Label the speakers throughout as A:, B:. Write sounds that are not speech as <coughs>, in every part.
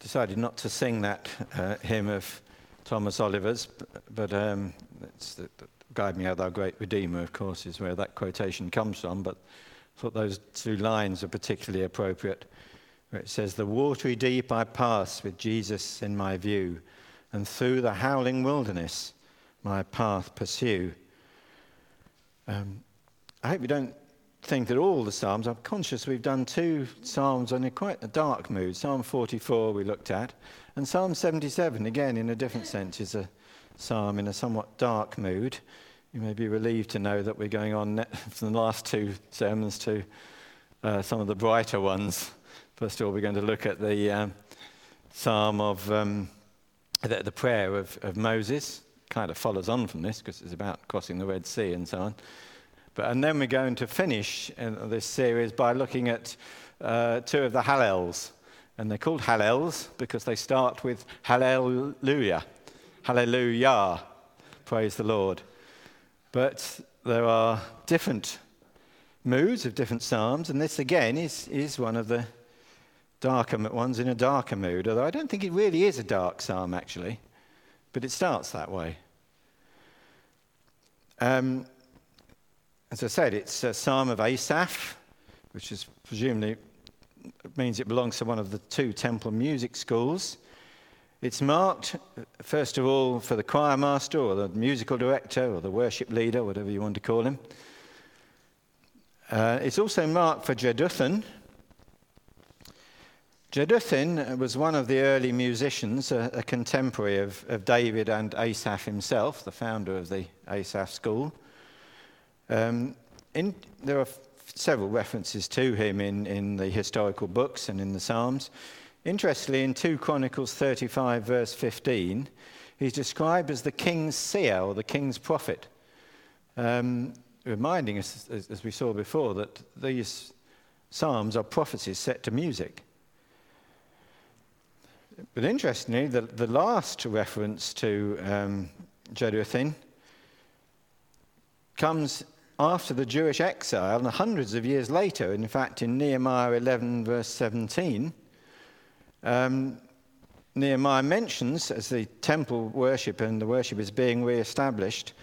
A: decided not to sing that uh, hymn of Thomas Olivers, but um, it's the, the Guide Me, O Thou Great Redeemer, of course, is where that quotation comes from. But I thought those two lines are particularly appropriate, where it says, The watery deep I pass with Jesus in my view, and through the howling wilderness my path pursue. Um, I hope you don't think that all the Psalms, I'm conscious we've done two Psalms in a quite a dark mood. Psalm 44 we looked at, and Psalm 77, again in a different sense, is a psalm in a somewhat dark mood. You may be relieved to know that we're going on <laughs> from the last two sermons to uh, some of the brighter ones. First of all, we're going to look at the um, psalm of um, the, the, prayer of, of Moses. Kind of follows on from this because it's about crossing the Red Sea and so on. But, and then we're going to finish this series by looking at uh, two of the Hallels. And they're called Hallels because they start with Hallelujah. Hallelujah. Praise the Lord. But there are different moods of different psalms, and this again is, is one of the darker ones in a darker mood, although I don't think it really is a dark psalm actually, but it starts that way. Um, as I said, it's a psalm of Asaph, which is presumably means it belongs to one of the two temple music schools. It's marked, uh, first of all, for the choir master or the musical director or the worship leader, whatever you want to call him. Uh, it's also marked for Jeduthun. Jeduthun uh, was one of the early musicians, a, a contemporary of, of, David and Asaph himself, the founder of the Asaph school. Um, in, there are several references to him in, in the historical books and in the Psalms. Interestingly, in 2 Chronicles 35, verse 15, he's described as the king's seer or the king's prophet, um, reminding us, as, as we saw before, that these psalms are prophecies set to music. But interestingly, the, the last reference to um, Jeduthun comes after the Jewish exile and hundreds of years later. In fact, in Nehemiah 11, verse 17, um, Nehemiah mentions, as the temple worship and the worship is being re established,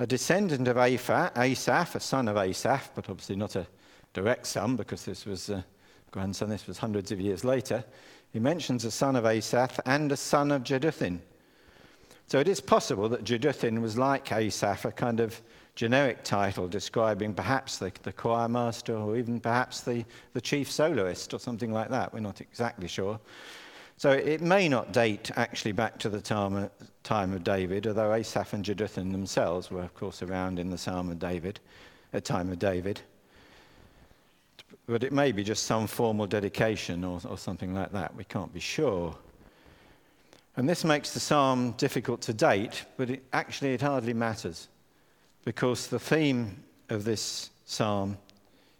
A: a descendant of Asaph, a son of Asaph, but obviously not a direct son because this was a grandson, this was hundreds of years later. He mentions a son of Asaph and a son of Jeduthun. So it is possible that Jeduthun was like Asaph, a kind of generic title describing perhaps the, the choir master or even perhaps the, the chief soloist or something like that. We're not exactly sure. So it may not date actually back to the time, of David, although Asaph and Jeduthun themselves were, of course, around in the Psalm of David, at time of David. But it may be just some formal dedication or, or something like that. We can't be sure. And this makes the psalm difficult to date, but it, actually it hardly matters because the theme of this psalm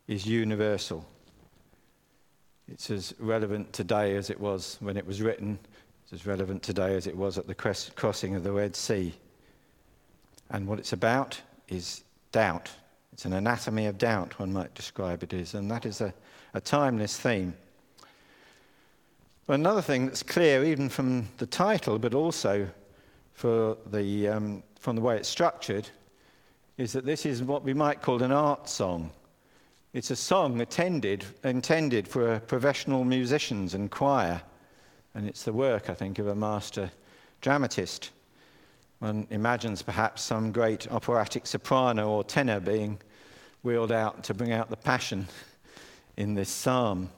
A: is universal. It's as relevant today as it was when it was written. It's as relevant today as it was at the crossing of the Red Sea. And what it's about is doubt. It's an anatomy of doubt, one might describe it as, and that is a, a timeless theme. But another thing that's clear, even from the title, but also for the, um, from the way it's structured, is that this is what we might call an art song. It's a song attended, intended for uh, professional musicians and choir, and it's the work, I think, of a master dramatist. One imagines perhaps some great operatic soprano or tenor being wheeled out to bring out the passion in this psalm.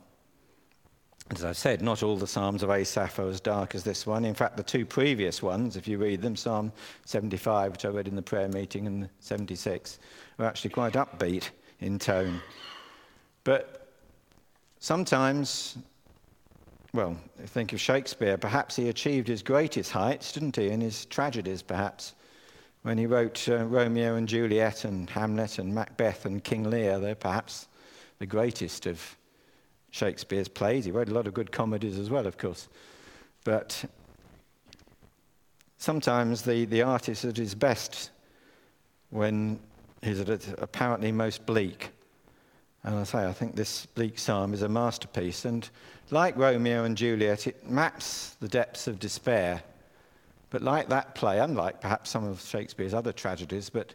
A: As I've said, not all the Psalms of Asaph are as dark as this one. In fact, the two previous ones, if you read them, Psalm 75, which I read in the prayer meeting, and 76, are actually quite upbeat in tone. But sometimes, well, think of Shakespeare, perhaps he achieved his greatest heights, didn't he, in his tragedies, perhaps. When he wrote uh, Romeo and Juliet and Hamlet and Macbeth and King Lear, they're perhaps the greatest of Shakespeare's plays. He wrote a lot of good comedies as well, of course. But sometimes the, the artist is at his best when he's at apparently most bleak. And I say, I think this bleak psalm is a masterpiece. And like Romeo and Juliet, it maps the depths of despair. But like that play, unlike perhaps some of Shakespeare's other tragedies, but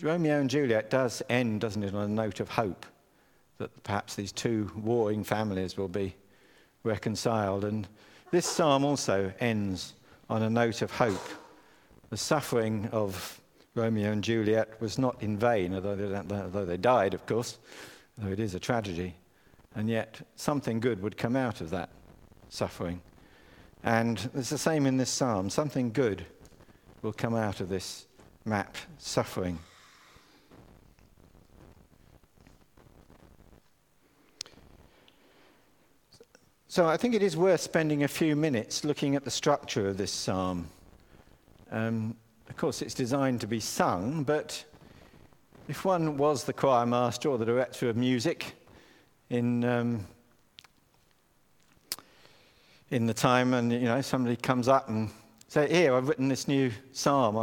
A: Romeo and Juliet does end, doesn't it, on a note of hope that perhaps these two warring families will be reconciled. And this psalm also ends on a note of hope. The suffering of Romeo and Juliet was not in vain, although they, although they died, of course, though it is a tragedy. And yet, something good would come out of that suffering. And it's the same in this psalm. Something good will come out of this map suffering. So I think it is worth spending a few minutes looking at the structure of this psalm. Um, of course, it's designed to be sung, but if one was the choir master or the director of music in um, in the time, and you know somebody comes up and say, "Here, I've written this new psalm.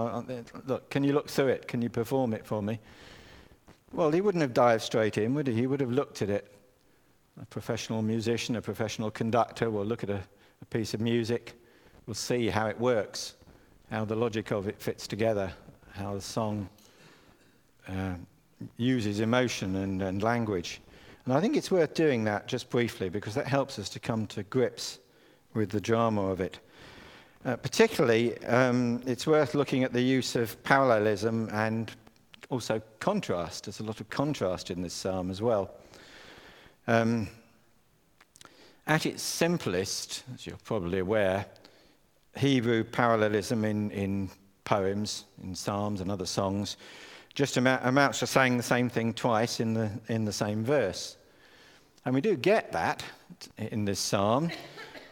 A: look, can you look through it? Can you perform it for me?" Well, he wouldn't have dived straight in, would he? He would have looked at it a professional musician, a professional conductor will look at a, a piece of music, will see how it works, how the logic of it fits together, how the song uh, uses emotion and, and, language. And I think it's worth doing that just briefly because that helps us to come to grips with the drama of it. Uh, particularly, um, it's worth looking at the use of parallelism and also contrast. There's a lot of contrast in this psalm as well. Um, at its simplest, as you're probably aware, Hebrew parallelism in, in poems, in psalms and other songs, just amount, amounts to saying the same thing twice in the, in the same verse. And we do get that in this psalm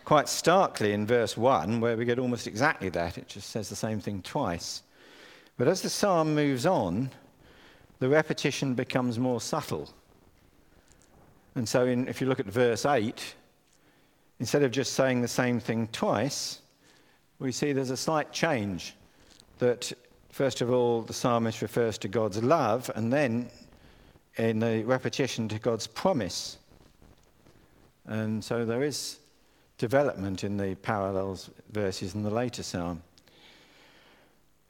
A: quite starkly in verse 1, where we get almost exactly that. It just says the same thing twice. But as the psalm moves on, the repetition becomes more subtle. And so, in, if you look at verse 8, instead of just saying the same thing twice, we see there's a slight change. That, first of all, the psalmist refers to God's love, and then in the repetition to God's promise. And so there is development in the parallels verses in the later psalm.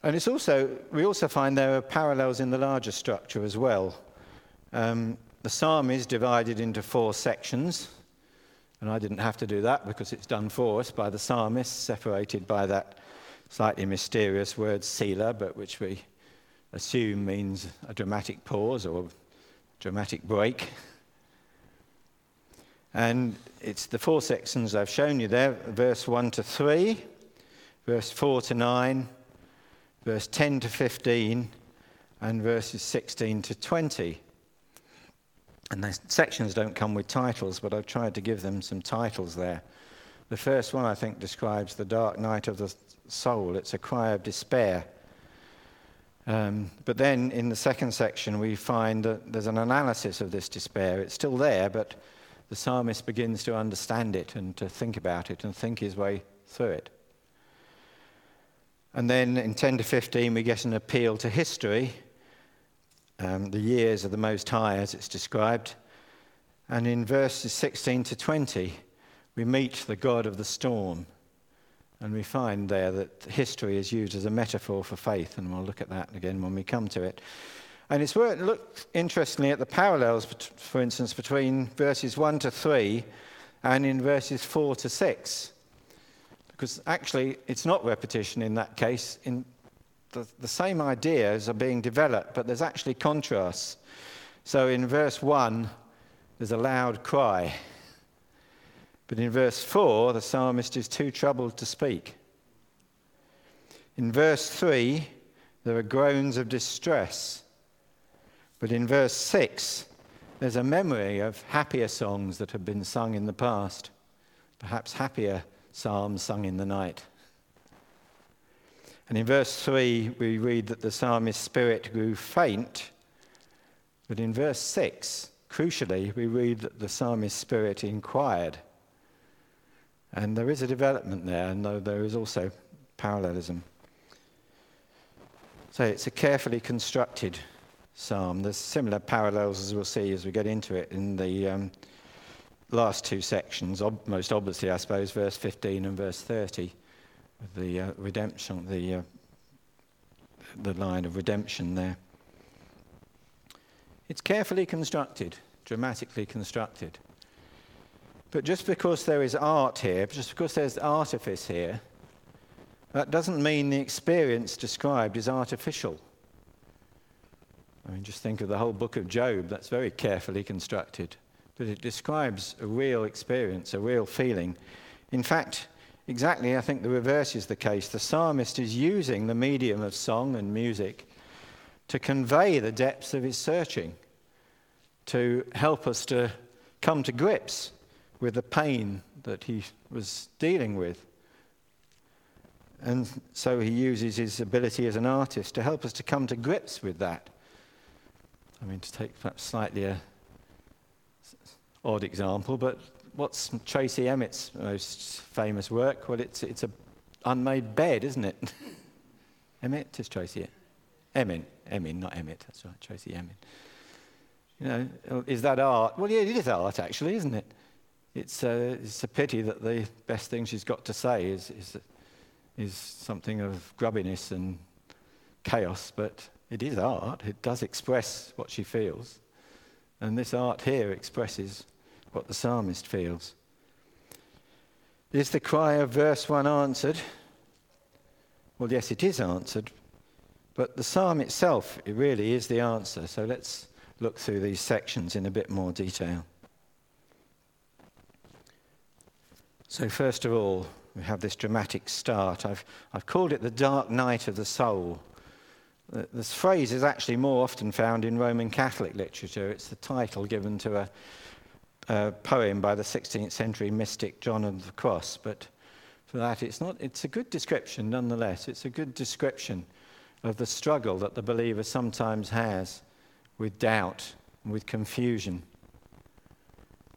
A: And it's also, we also find there are parallels in the larger structure as well. Um, the psalm is divided into four sections, and I didn't have to do that because it's done for us by the psalmist, separated by that slightly mysterious word Selah, but which we assume means a dramatic pause or dramatic break. And it's the four sections I've shown you there verse 1 to 3, verse 4 to 9, verse 10 to 15, and verses 16 to 20. And the sections don't come with titles, but I've tried to give them some titles there. The first one, I think, describes the dark night of the soul. It's a cry of despair. Um, but then in the second section, we find that there's an analysis of this despair. It's still there, but the psalmist begins to understand it and to think about it and think his way through it. And then in 10 to 15, we get an appeal to history um, the years of the Most High as it's described. And in verses 16 to 20, we meet the God of the storm. And we find there that history is used as a metaphor for faith, and we'll look at that again when we come to it. And it's worth look interestingly at the parallels, for instance, between verses 1 to 3 and in verses 4 to 6. Because actually, it's not repetition in that case. In the, the same ideas are being developed, but there's actually contrasts. So in verse 1, there's a loud cry. But in verse 4, the psalmist is too troubled to speak. In verse 3, there are groans of distress. But in verse 6, there's a memory of happier songs that have been sung in the past, perhaps happier psalms sung in the night. And in verse 3, we read that the psalmist's spirit grew faint. But in verse 6, crucially, we read that the psalmist's spirit inquired. And there is a development there, and there is also parallelism. So it's a carefully constructed psalm. There's similar parallels as we'll see as we get into it in the um, last two sections, ob- most obviously, I suppose, verse 15 and verse 30, the uh, redemption, the, uh, the line of redemption there. It's carefully constructed, dramatically constructed. But just because there is art here, just because there's artifice here, that doesn't mean the experience described is artificial. I mean, just think of the whole book of Job, that's very carefully constructed but it describes a real experience, a real feeling. In fact, exactly, I think the reverse is the case. The psalmist is using the medium of song and music to convey the depths of his searching, to help us to come to grips with the pain that he was dealing with. And so he uses his ability as an artist to help us to come to grips with that. I mean, to take perhaps slightly a odd example, but what's Tracey Emin's most famous work? Well, it's, it's an unmade bed, isn't it? <laughs> Emmett is Tracey. Emin, Emin, not Emmett. That's right, Tracey Emin. You know, is that art? Well, yeah, it is art, actually, isn't it? It's, uh, it's a pity that the best thing she's got to say is, is, is something of grubbiness and chaos, but it is art. It does express what she feels. And this art here expresses what the psalmist feels. Is the cry of verse 1 answered? Well, yes, it is answered. But the psalm itself, it really is the answer. So let's look through these sections in a bit more detail. So, first of all, we have this dramatic start. I've, I've called it the dark night of the soul. This phrase is actually more often found in Roman Catholic literature. It's the title given to a, a poem by the 16th century mystic John of the Cross, but for that it's not it's a good description nonetheless. It's a good description of the struggle that the believer sometimes has with doubt and with confusion.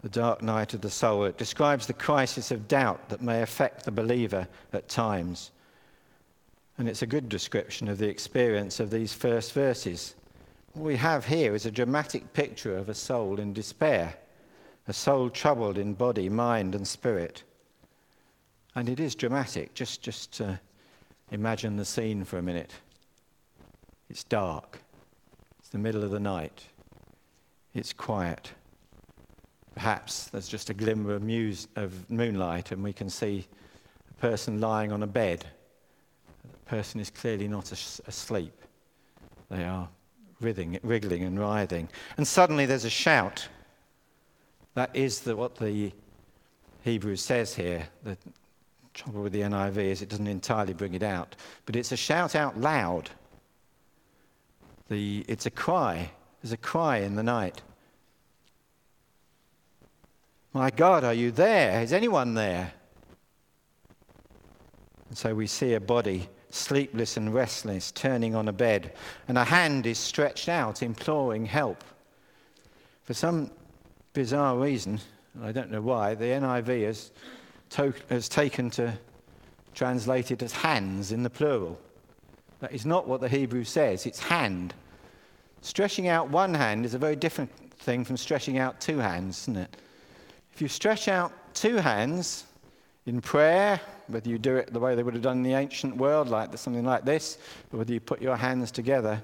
A: The dark night of the soul. It describes the crisis of doubt that may affect the believer at times. And it's a good description of the experience of these first verses. What we have here is a dramatic picture of a soul in despair a soul troubled in body, mind, and spirit. And it is dramatic. Just, just uh, imagine the scene for a minute. It's dark. It's the middle of the night. It's quiet. Perhaps there's just a glimmer of, muse, of moonlight, and we can see a person lying on a bed. The person is clearly not as- asleep. They are writhing, wriggling and writhing. And suddenly there's a shout that is the, what the Hebrew says here. The trouble with the NIV is it doesn't entirely bring it out. But it's a shout out loud. The, it's a cry. There's a cry in the night. My God, are you there? Is anyone there? And so we see a body, sleepless and restless, turning on a bed, and a hand is stretched out, imploring help. For some bizarre reason, I don't know why, the NIV has, to- has taken to translate it as hands in the plural. That is not what the Hebrew says, it's hand. Stretching out one hand is a very different thing from stretching out two hands, isn't it? If you stretch out two hands in prayer, whether you do it the way they would have done in the ancient world, like something like this, or whether you put your hands together,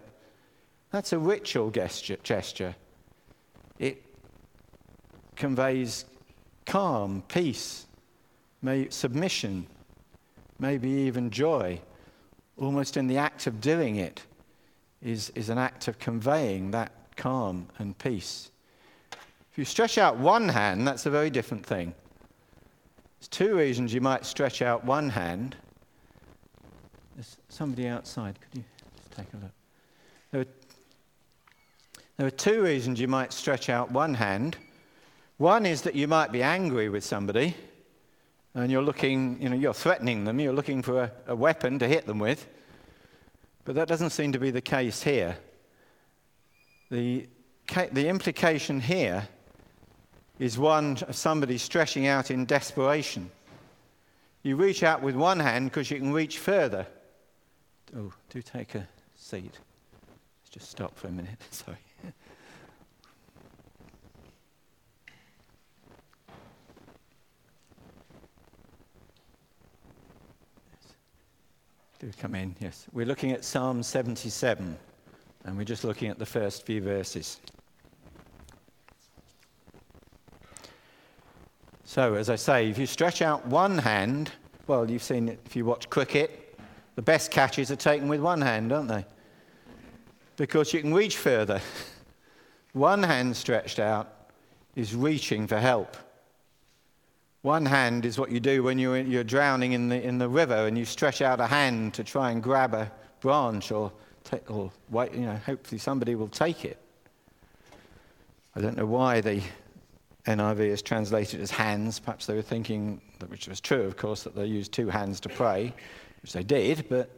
A: that's a ritual gesture. It conveys calm, peace, may, submission, maybe even joy. Almost in the act of doing it is, is an act of conveying that calm and peace. If you stretch out one hand, that's a very different thing. There's two reasons you might stretch out one hand. There's somebody outside. Could you take a look? There are, there are two reasons you might stretch out one hand. One is that you might be angry with somebody and you're looking, you know, you're threatening them, you're looking for a, a weapon to hit them with. But that doesn't seem to be the case here. The, the implication here is one of somebody stretching out in desperation. You reach out with one hand because you can reach further. Oh, do take a seat. Let's just stop for a minute. <laughs> Sorry. Do come in, yes. We're looking at Psalm 77, and we're just looking at the first few verses. So, as I say, if you stretch out one hand, well, you've seen it if you watch cricket, the best catches are taken with one hand, aren't they? Because you can reach further. <laughs> one hand stretched out is reaching for help. One hand is what you do when you're, drowning in the, in the river and you stretch out a hand to try and grab a branch or, take, or wait, you know, hopefully somebody will take it. I don't know why the NIV is translated as hands. Perhaps they were thinking, that, which was true, of course, that they used two hands to pray, which they did, but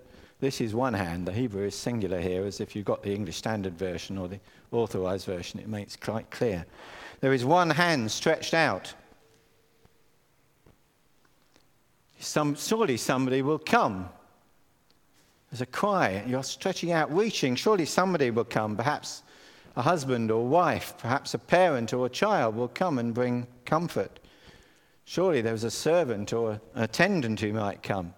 A: this is one hand. The Hebrew is singular here, as if you've got the English Standard Version or the Authorized Version, it makes quite clear. There is one hand stretched out some, surely somebody will come. There's a cry, you're stretching out, reaching, surely somebody will come. Perhaps a husband or wife, perhaps a parent or a child will come and bring comfort. Surely there was a servant or an attendant who might come.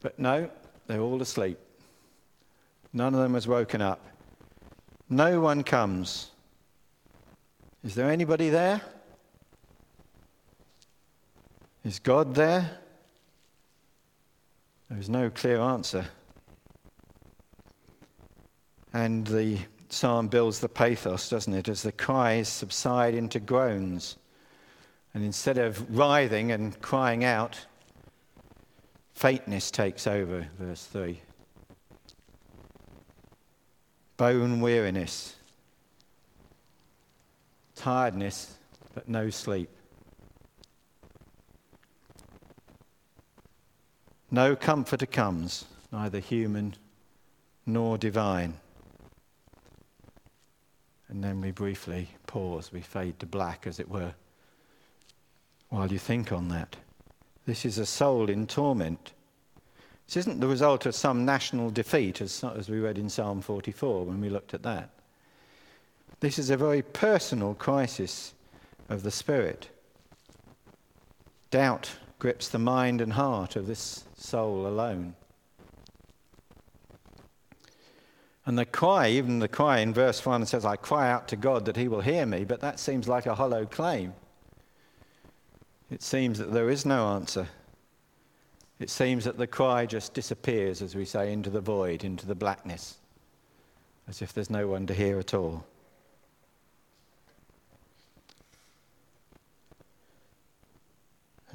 A: But no, they're all asleep. None of them has woken up. No one comes. Is there anybody there? Is God there? There's no clear answer. And the psalm builds the pathos, doesn't it, as the cries subside into groans. And instead of writhing and crying out, faintness takes over, verse 3. Bone weariness, tiredness, but no sleep. No comforter comes, neither human nor divine. And then we briefly pause, we fade to black, as it were, while you think on that. This is a soul in torment. This isn't the result of some national defeat, as, as we read in Psalm 44 when we looked at that. This is a very personal crisis of the spirit. Doubt grips the mind and heart of this soul alone. And the cry, even the cry in verse 1 says, I cry out to God that he will hear me, but that seems like a hollow claim. It seems that there is no answer. It seems that the cry just disappears, as we say, into the void, into the blackness, as if there's no one to hear at all.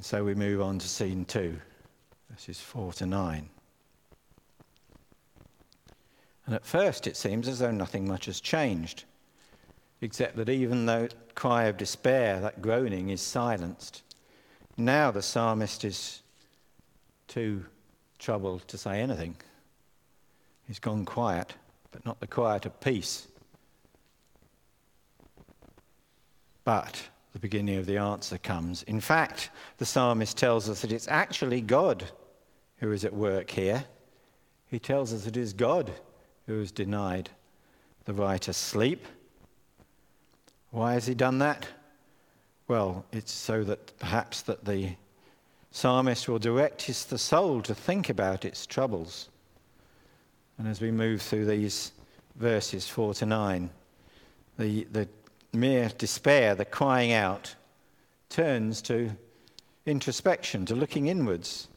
A: And so we move on to scene two, verses four to nine. And at first it seems as though nothing much has changed, except that even though cry of despair, that groaning, is silenced, now the psalmist is too troubled to say anything. He's gone quiet, but not the quiet of peace. But the beginning of the answer comes. In fact, the psalmist tells us that it's actually God who is at work here. He tells us it is God who has denied the writer sleep. Why has he done that? Well, it's so that perhaps that the psalmist will direct his the soul to think about its troubles. And as we move through these verses 4 to 9, the, the mere despair, the crying out, turns to introspection, to looking inwards,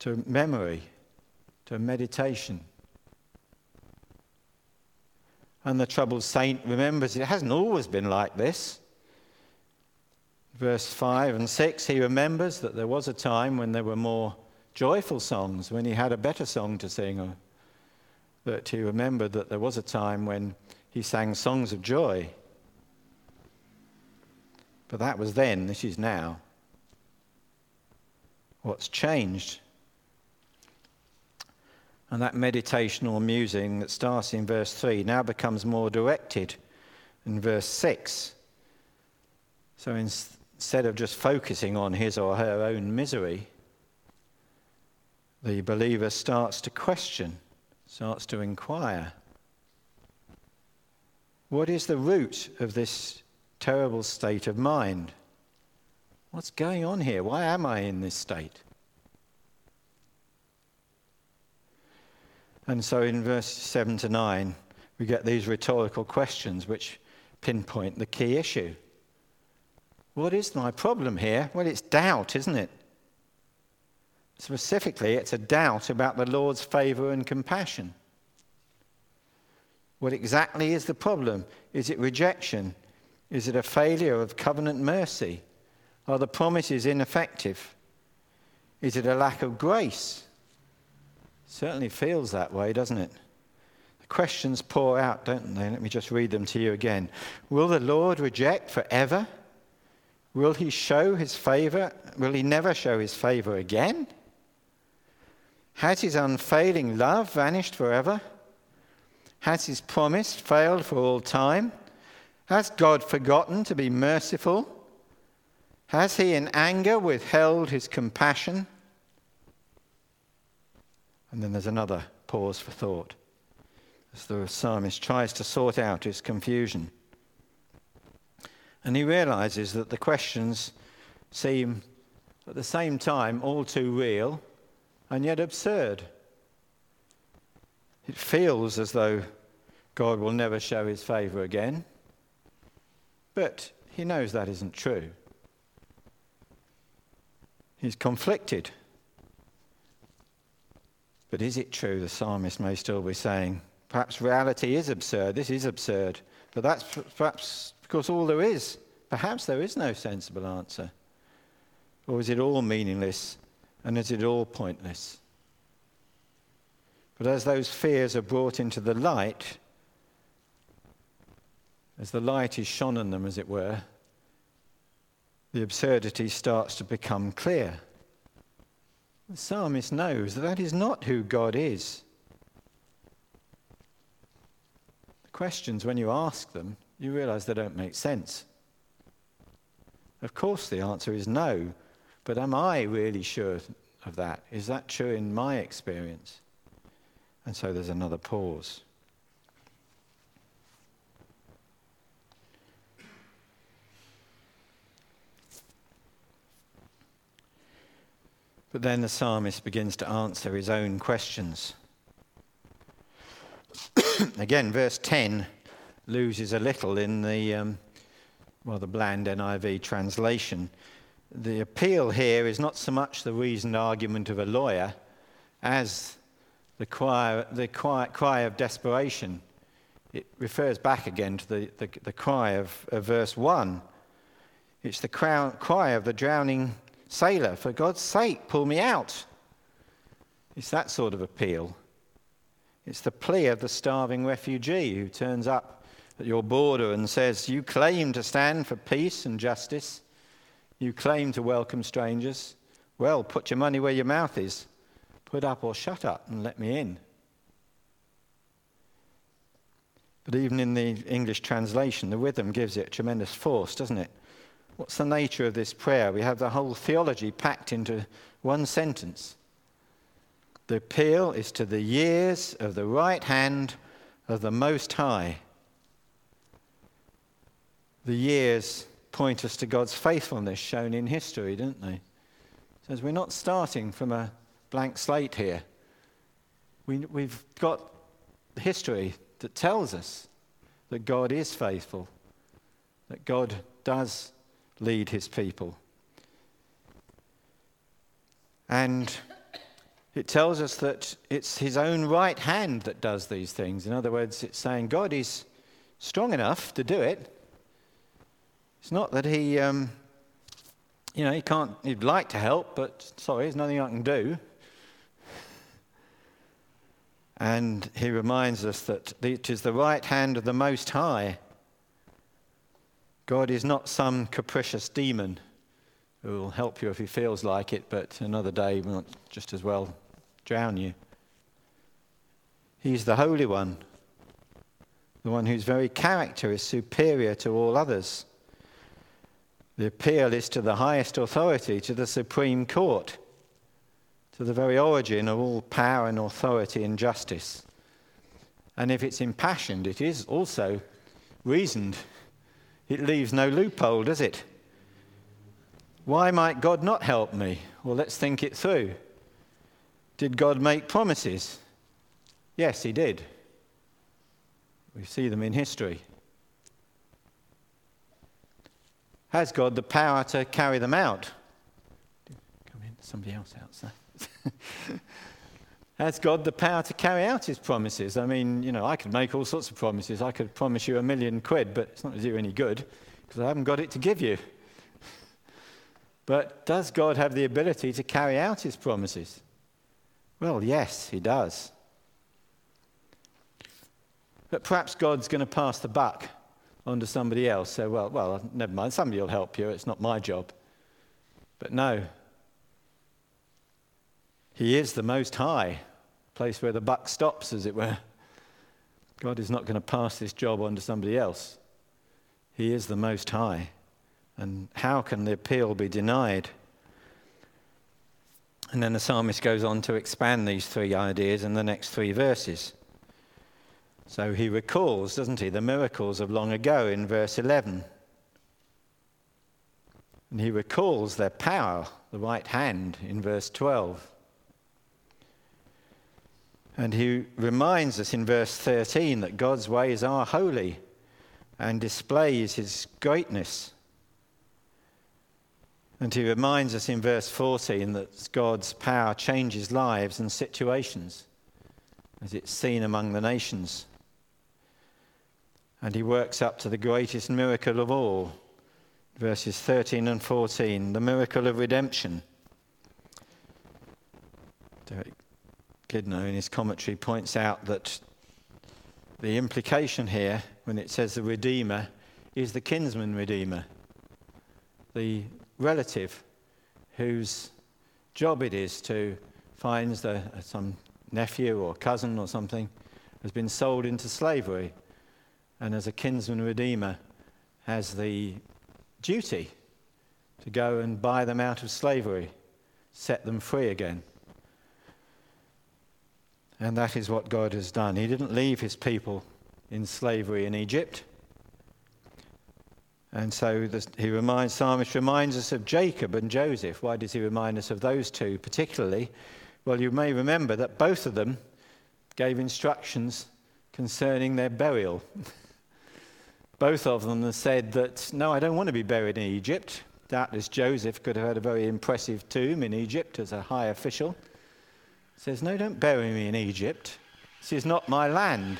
A: to memory, to meditation. And the troubled saint remembers it hasn't always been like this. Verse 5 and 6, he remembers that there was a time when there were more joyful songs, when he had a better song to sing. That he remembered that there was a time when he sang songs of joy. But that was then, this is now. What's changed? And that meditation or musing that starts in verse 3 now becomes more directed in verse 6. So instead of just focusing on his or her own misery, the believer starts to question, starts to inquire What is the root of this terrible state of mind? What's going on here? Why am I in this state? And so in verse 7 to 9, we get these rhetorical questions which pinpoint the key issue. What is my problem here? Well, it's doubt, isn't it? Specifically, it's a doubt about the Lord's favor and compassion. What exactly is the problem? Is it rejection? Is it a failure of covenant mercy? Are the promises ineffective? Is it a lack of grace? Certainly feels that way, doesn't it? The questions pour out, don't they? Let me just read them to you again. Will the Lord reject forever? Will he show his favor? Will he never show his favor again? Has his unfailing love vanished forever? Has his promise failed for all time? Has God forgotten to be merciful? Has he in anger withheld his compassion? And then there's another pause for thought as the psalmist tries to sort out his confusion. And he realizes that the questions seem at the same time all too real and yet absurd. It feels as though God will never show his favor again, but he knows that isn't true. He's conflicted. But is it true, the psalmist may still be saying? Perhaps reality is absurd. This is absurd. But that's perhaps because all there is. Perhaps there is no sensible answer. Or is it all meaningless and is it all pointless? But as those fears are brought into the light, as the light is shone on them, as it were, the absurdity starts to become clear. The psalmist knows that that is not who God is. The questions, when you ask them, you realize they don't make sense. Of course, the answer is no, but am I really sure of that? Is that true in my experience? And so there's another pause. But then the psalmist begins to answer his own questions. <coughs> Again, verse 10 loses a little in the, um, well, the bland NIV translation. The appeal here is not so much the reasoned argument of a lawyer as the cry, the cry, cry of desperation. It refers back again to the, the, the cry of, of, verse 1. It's the cry of the drowning Sailor, for God's sake, pull me out. It's that sort of appeal. It's the plea of the starving refugee who turns up at your border and says, You claim to stand for peace and justice. You claim to welcome strangers. Well, put your money where your mouth is. Put up or shut up and let me in. But even in the English translation, the rhythm gives it tremendous force, doesn't it? What's the nature of this prayer? We have the whole theology packed into one sentence. The appeal is to the years of the right hand of the Most High. The years point us to God's faithfulness shown in history, don't they? Says we're not starting from a blank slate here. We, we've got history that tells us that God is faithful, that God does lead his people. And it tells us that it's his own right hand that does these things. In other words, it's saying God is strong enough to do it. It's not that he, um, you know, he can't, he'd like to help, but sorry, there's nothing I can do. And he reminds us that it is the right hand of the Most High God is not some capricious demon who will help you if he feels like it, but another day will just as well drown you. He's the Holy One, the one whose very character is superior to all others. The appeal is to the highest authority, to the Supreme Court, to the very origin of all power and authority and justice. And if it's impassioned, it is also reasoned. It leaves no loophole, does it? Why might God not help me? Well, let's think it through. Did God make promises? Yes, He did. We see them in history. Has God the power to carry them out? Come in, somebody else outside. <laughs> Has God the power to carry out his promises? I mean, you know, I could make all sorts of promises. I could promise you a million quid, but it's not going to do any good because I haven't got it to give you. But does God have the ability to carry out his promises? Well, yes, he does. But perhaps God's going to pass the buck onto somebody else. Say, well, well, never mind, somebody will help you. It's not my job. But no, he is the Most High, place where the buck stops, as it were. God is not going to pass this job on to somebody else. He is the Most High. And how can the appeal be denied? And then the psalmist goes on to expand these three ideas in the next three verses. So he recalls, doesn't he, the miracles of long ago in verse 11. And he recalls their power, the right hand, in verse 12. And he reminds us in verse 13 that God's ways are holy and displays his greatness. And he reminds us in verse 14 that God's power changes lives and situations, as it's seen among the nations. And he works up to the greatest miracle of all, verses 13 and 14, the miracle of redemption. Derek Kidner, in his commentary, points out that the implication here, when it says the Redeemer, is the kinsman Redeemer, the relative whose job it is to find the, uh, some nephew or cousin or something has been sold into slavery, and as a kinsman Redeemer, has the duty to go and buy them out of slavery, set them free again. And that is what God has done. He didn't leave his people in slavery in Egypt. And so this, he reminds, Psalmist reminds us of Jacob and Joseph. Why does he remind us of those two particularly? Well, you may remember that both of them gave instructions concerning their burial. <laughs> both of them said that, no, I don't want to be buried in Egypt. Doubtless Joseph could have had a very impressive tomb in Egypt as a high official says, No, don't bury me in Egypt. This is not my land.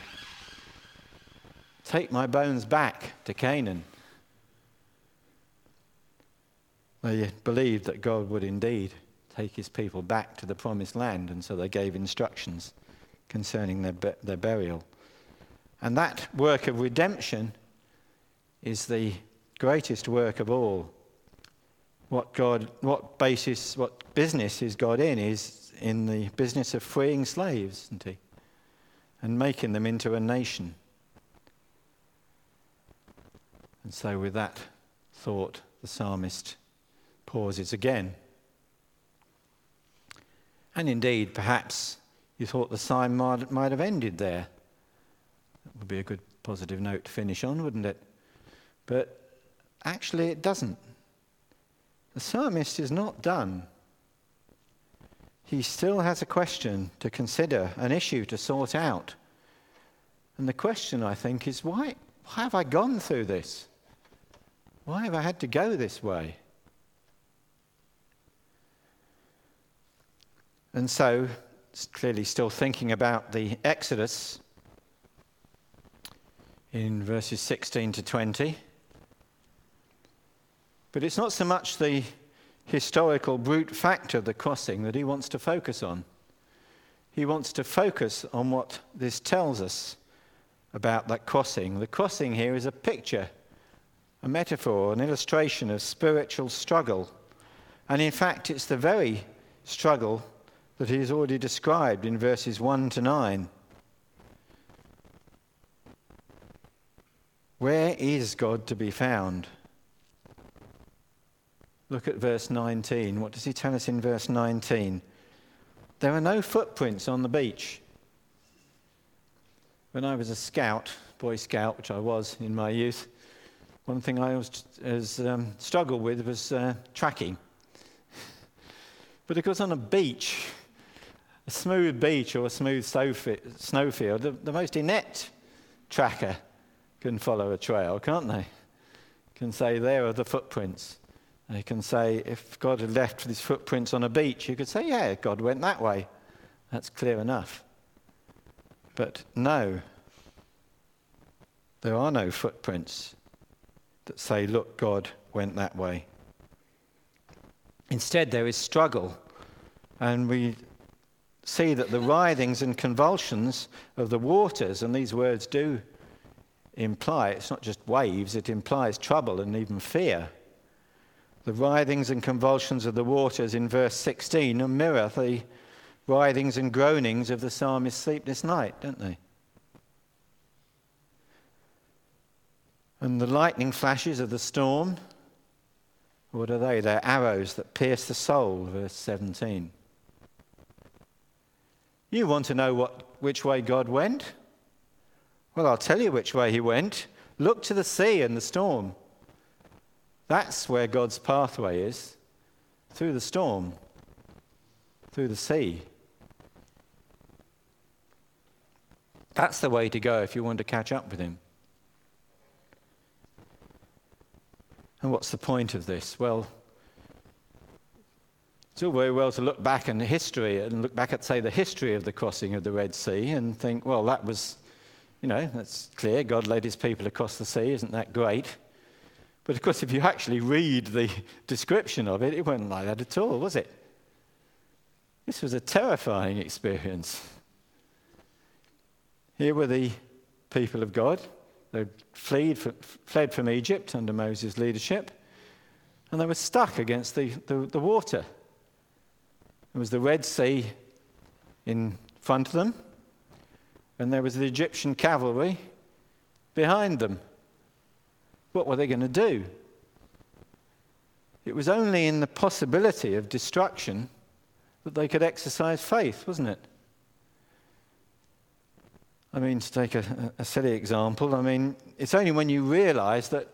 A: Take my bones back to Canaan. They believed that God would indeed take his people back to the promised land, and so they gave instructions concerning their, their burial. And that work of redemption is the greatest work of all. What God, what basis, what business is God in is in the business of freeing slaves, isn't he? And making them into a nation. And so, with that thought, the psalmist pauses again. And indeed, perhaps you thought the psalm might, might have ended there. That would be a good positive note to finish on, wouldn't it? But actually, it doesn't. The psalmist is not done he still has a question to consider, an issue to sort out. And the question, I think, is why, why have I gone through this? Why have I had to go this way? And so, clearly still thinking about the Exodus in verses 16 to 20. But it's not so much the historical brute fact of the crossing that he wants to focus on. He wants to focus on what this tells us about that crossing. The crossing here is a picture, a metaphor, an illustration of spiritual struggle. And in fact, it's the very struggle that he has already described in verses 1 to 9. Where is God to be found? Look at verse 19. What does he tell us in verse 19? There are no footprints on the beach. When I was a scout Boy Scout, which I was in my youth, one thing I always um, struggled with was uh, tracking. <laughs> but of course, on a beach, a smooth beach or a smooth snowfield, the, the most inept tracker can follow a trail, can't they? Can say, there are the footprints. They can say, if God had left his footprints on a beach, you could say, yeah, God went that way. That's clear enough. But no, there are no footprints that say, look, God went that way. Instead, there is struggle, and we see that the writhings and convulsions of the waters, and these words do imply it's not just waves, it implies trouble and even fear. The writhings and convulsions of the waters in verse 16 mirror the writhings and groanings of the psalmist's sleepless night, don't they? And the lightning flashes of the storm, what are they? They're arrows that pierce the soul, verse 17. You want to know what, which way God went? Well, I'll tell you which way he went. Look to the sea and the storm. That's where God's pathway is through the storm, through the sea. That's the way to go if you want to catch up with him. And what's the point of this? Well, it's all very well to look back in history and look back at, say, the history of the crossing of the Red Sea and think, well, that was you know, that's clear. God led his people across the sea. Isn't that great? But of course, if you actually read the <laughs> description of it, it wasn't like that at all, was it? This was a terrifying experience. Here were the people of God. They fled, fled from Egypt under Moses' leadership, and they were stuck against the, the, the water. There was the Red Sea in front of them, and there was the Egyptian cavalry behind them. What were they going to do? It was only in the possibility of destruction that they could exercise faith, wasn't it? I mean, to take a, a silly example, I mean, it's only when you realize that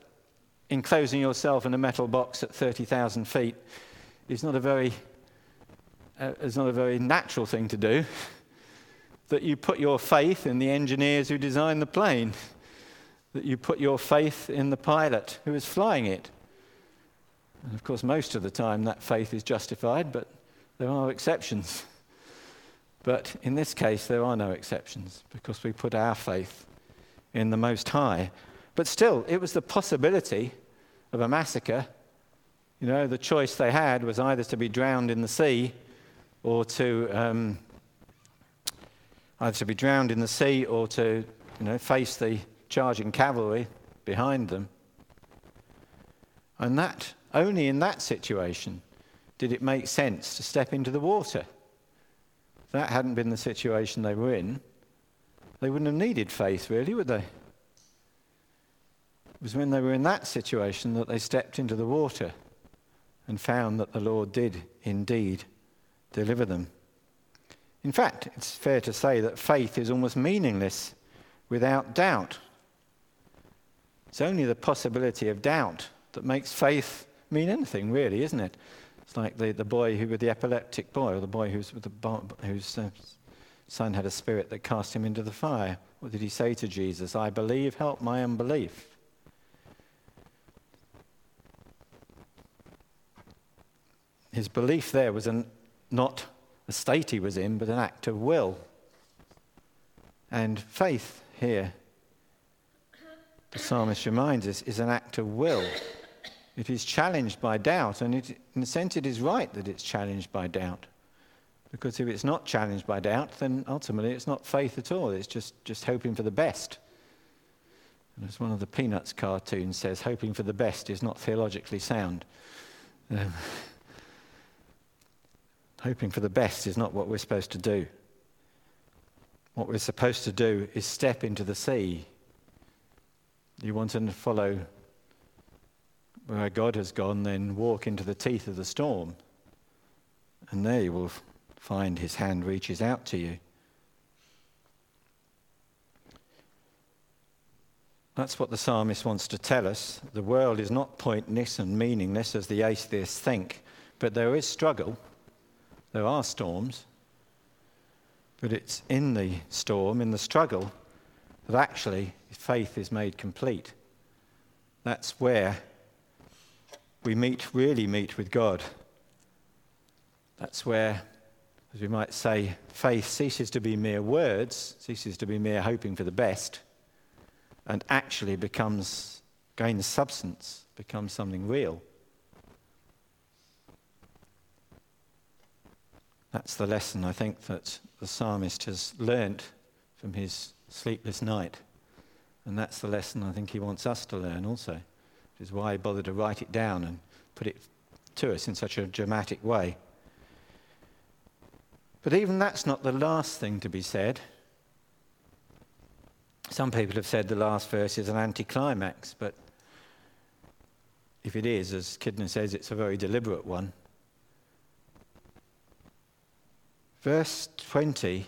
A: enclosing yourself in a metal box at 30,000 feet is not a very, uh, is not a very natural thing to do <laughs> that you put your faith in the engineers who designed the plane, that you put your faith in the pilot who is flying it. And of course, most of the time that faith is justified, but there are exceptions. <laughs> But in this case, there are no exceptions because we put our faith in the Most High. But still, it was the possibility of a massacre. You know, the choice they had was either to be drowned in the sea or to um, either to be drowned in the sea or to you know, face the charging cavalry behind them. And that, only in that situation did it make sense to step into the water. If that hadn't been the situation they were in, they wouldn't have needed faith, really, would they? It was when they were in that situation that they stepped into the water and found that the Lord did indeed deliver them. In fact, it's fair to say that faith is almost meaningless without doubt. It's only the possibility of doubt that makes faith mean anything, really, isn't it? It's like the, the boy who, with the epileptic boy, or the boy who's with the, whose uh, son had a spirit that cast him into the fire. What did he say to Jesus? I believe, help my unbelief. His belief there was an, not a state he was in, but an act of will. And faith here, the psalmist reminds us, is an act of will. It is challenged by doubt, and it, in a sense, it is right that it's challenged by doubt. Because if it's not challenged by doubt, then ultimately it's not faith at all. It's just, just hoping for the best. And as one of the Peanuts cartoons says, hoping for the best is not theologically sound. Um, <laughs> Hoping for the best is not what we're supposed to do. What we're supposed to do is step into the sea. You want to follow where God has gone, then walk into the teeth of the storm. And there you will find his hand reaches out to you. That's what the psalmist wants to tell us. The world is not pointless and meaningless as the atheists think, but there is struggle. There are storms. But it's in the storm, in the struggle, that actually faith is made complete. That's where we meet, really meet with God. That's where, as we might say, faith ceases to be mere words, ceases to be mere hoping for the best, and actually becomes, gains substance, becomes something real. That's the lesson I think that the psalmist has learnt from his sleepless night. And that's the lesson I think he wants us to learn also, which is why he bothered to write it down and put it to us in such a dramatic way. But even that's not the last thing to be said. Some people have said the last verse is an anticlimax, but if it is, as Kidner says, it's a very deliberate one. Verse 20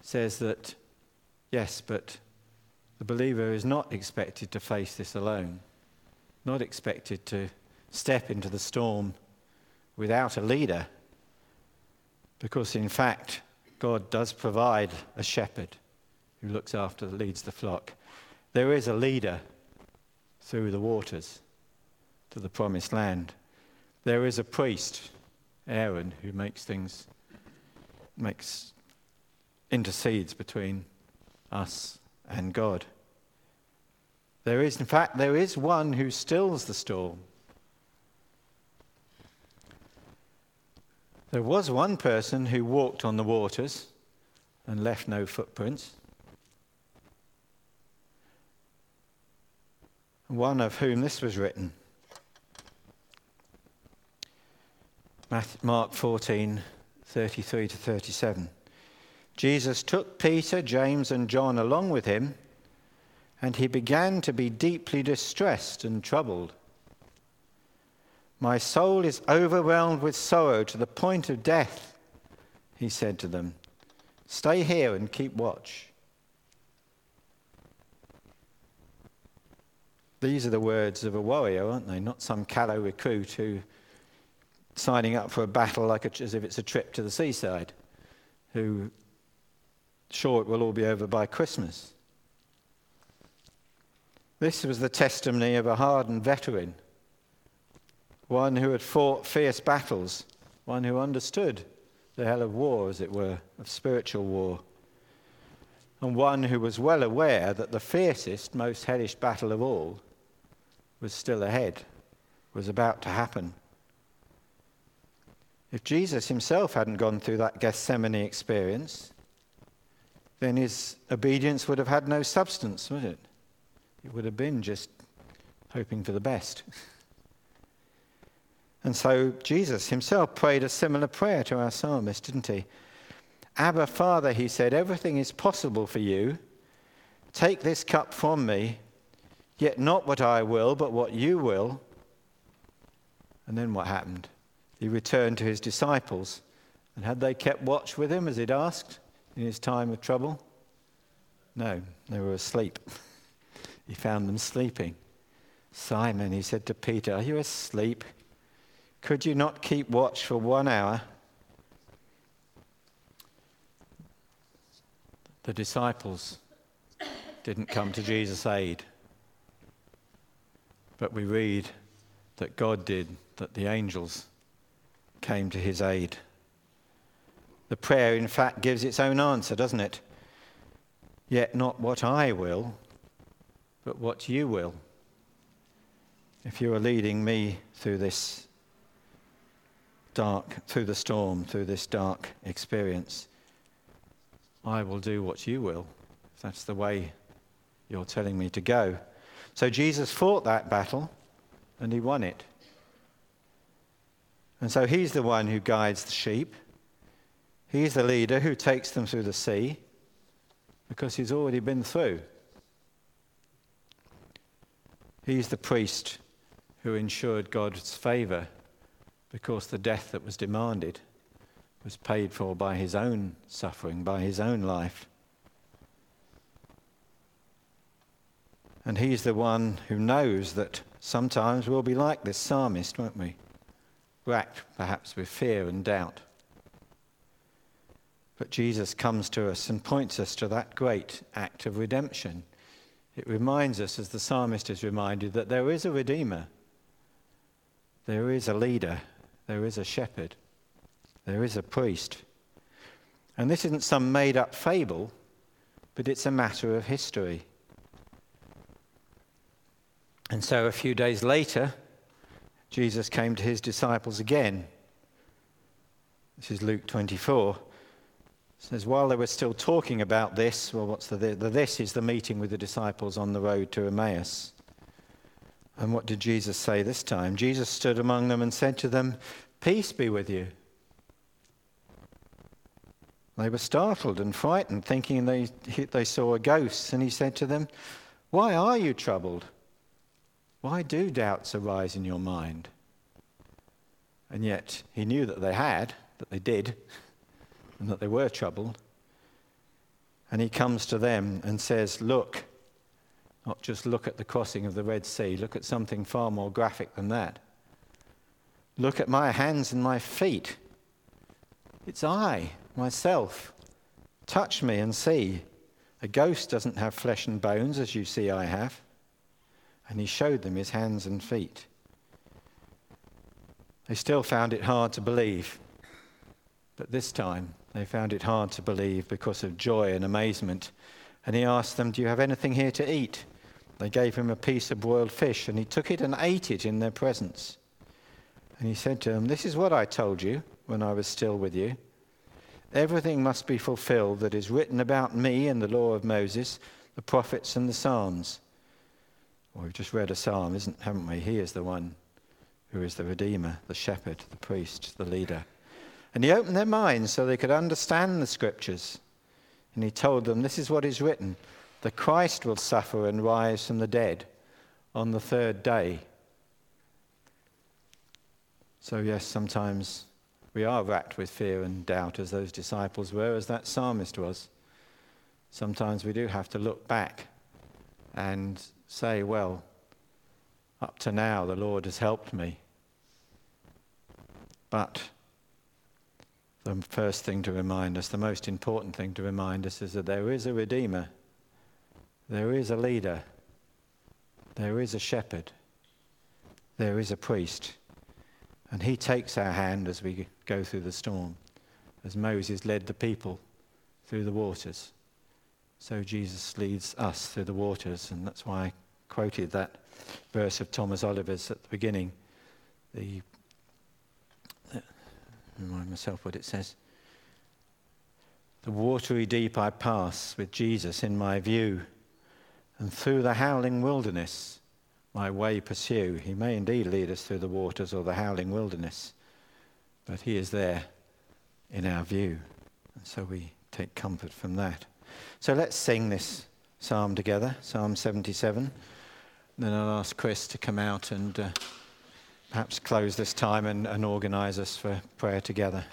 A: says that, yes, but the believer is not expected to face this alone, not expected to step into the storm without a leader, because in fact, God does provide a shepherd who looks after, leads the flock. There is a leader through the waters to the promised land. There is a priest, Aaron, who makes things makes intercedes between us and God. There is, in fact, there is one who stills the storm. There was one person who walked on the waters and left no footprints. One of whom this was written. Mark 14, 33 to 37. Jesus took Peter, James, and John along with him, and he began to be deeply distressed and troubled. My soul is overwhelmed with sorrow to the point of death, he said to them. Stay here and keep watch. These are the words of a warrior, aren't they? Not some callow recruit who signing up for a battle like a, as if it's a trip to the seaside, who sure it will all be over by Christmas. This was the testimony of a hardened veteran, one who had fought fierce battles, one who understood the hell of war, as it were, of spiritual war, and one who was well aware that the fiercest, most hellish battle of all was still ahead, was about to happen. If Jesus himself hadn't gone through that Gethsemane experience, then his obedience would have had no substance, would it? It would have been just hoping for the best. <laughs> And so Jesus himself prayed a similar prayer to our psalmist, didn't he? Abba, Father, he said, everything is possible for you. Take this cup from me, yet not what I will, but what you will. And then what happened? he returned to his disciples. And had they kept watch with him as he'd asked in his time of trouble? No, they were asleep. <laughs> he found them sleeping. Simon, he said to Peter, Are you asleep? Could you not keep watch for one hour? The disciples didn't come to Jesus' aid. But we read that God did, that the angels came to his aid. The prayer, in fact, gives its own answer, doesn't it? Yet not what I will, but what you will. If you are leading me through this dark, through the storm, through this dark experience, I will do what you will. If that's the way you're telling me to go. So Jesus fought that battle and he won it. And so he's the one who guides the sheep. He's the leader who takes them through the sea because he's already been through. He's the priest who ensured God's favor because the death that was demanded was paid for by his own suffering, by his own life. And he's the one who knows that sometimes we'll be like this psalmist, won't we? Racked perhaps with fear and doubt. But Jesus comes to us and points us to that great act of redemption. It reminds us, as the psalmist is reminded, that there is a Redeemer, there is a leader, there is a shepherd, there is a priest. And this isn't some made up fable, but it's a matter of history. And so a few days later, Jesus came to his disciples again. This is Luke 24. Says, while they were still talking about this, well, what's the, the this is the meeting with the disciples on the road to Emmaus. And what did Jesus say this time? Jesus stood among them and said to them, Peace be with you. They were startled and frightened, thinking they, they saw a ghost. And he said to them, Why are you troubled? Why do doubts arise in your mind? And yet he knew that they had, that they did, <laughs> and that they were troubled. And he comes to them and says, Look, not just look at the crossing of the Red Sea, look at something far more graphic than that. Look at my hands and my feet. It's I, myself. Touch me and see. A ghost doesn't have flesh and bones as you see I have and he showed them his hands and feet. They still found it hard to believe, but this time they found it hard to believe because of joy and amazement. And he asked them, Do you have anything here to eat? They gave him a piece of broiled fish, and he took it and ate it in their presence. And he said to them, This is what I told you when I was still with you. Everything must be fulfilled that is written about me in the law of Moses, the prophets, and the Psalms. Well, we've just read a psalm, isn't, haven't we? He is the one who is the Redeemer, the shepherd, the priest, the leader. And he opened their minds so they could understand the scriptures. And he told them, This is what is written the Christ will suffer and rise from the dead on the third day. So, yes, sometimes we are racked with fear and doubt, as those disciples were, as that psalmist was. Sometimes we do have to look back and say, well, up to now the Lord has helped me. But the first thing to remind us, the most important thing to remind us, is that there is a Redeemer, there is a leader, there is a shepherd, there is a priest. And he takes our hand as we go through the storm, as Moses led the people through the waters. So Jesus leads us through the waters, and that's why I quoted that verse of Thomas Olivers' at the beginning. The, remind myself what it says. The watery deep I pass with Jesus in my view, and through the howling wilderness my way pursue. He may indeed lead us through the waters or the howling wilderness, but He is there in our view. And so we take comfort from that. So let's sing this psalm together, Psalm 77. Then I'll ask Chris to come out and uh, perhaps close this time and, and organize us for prayer together.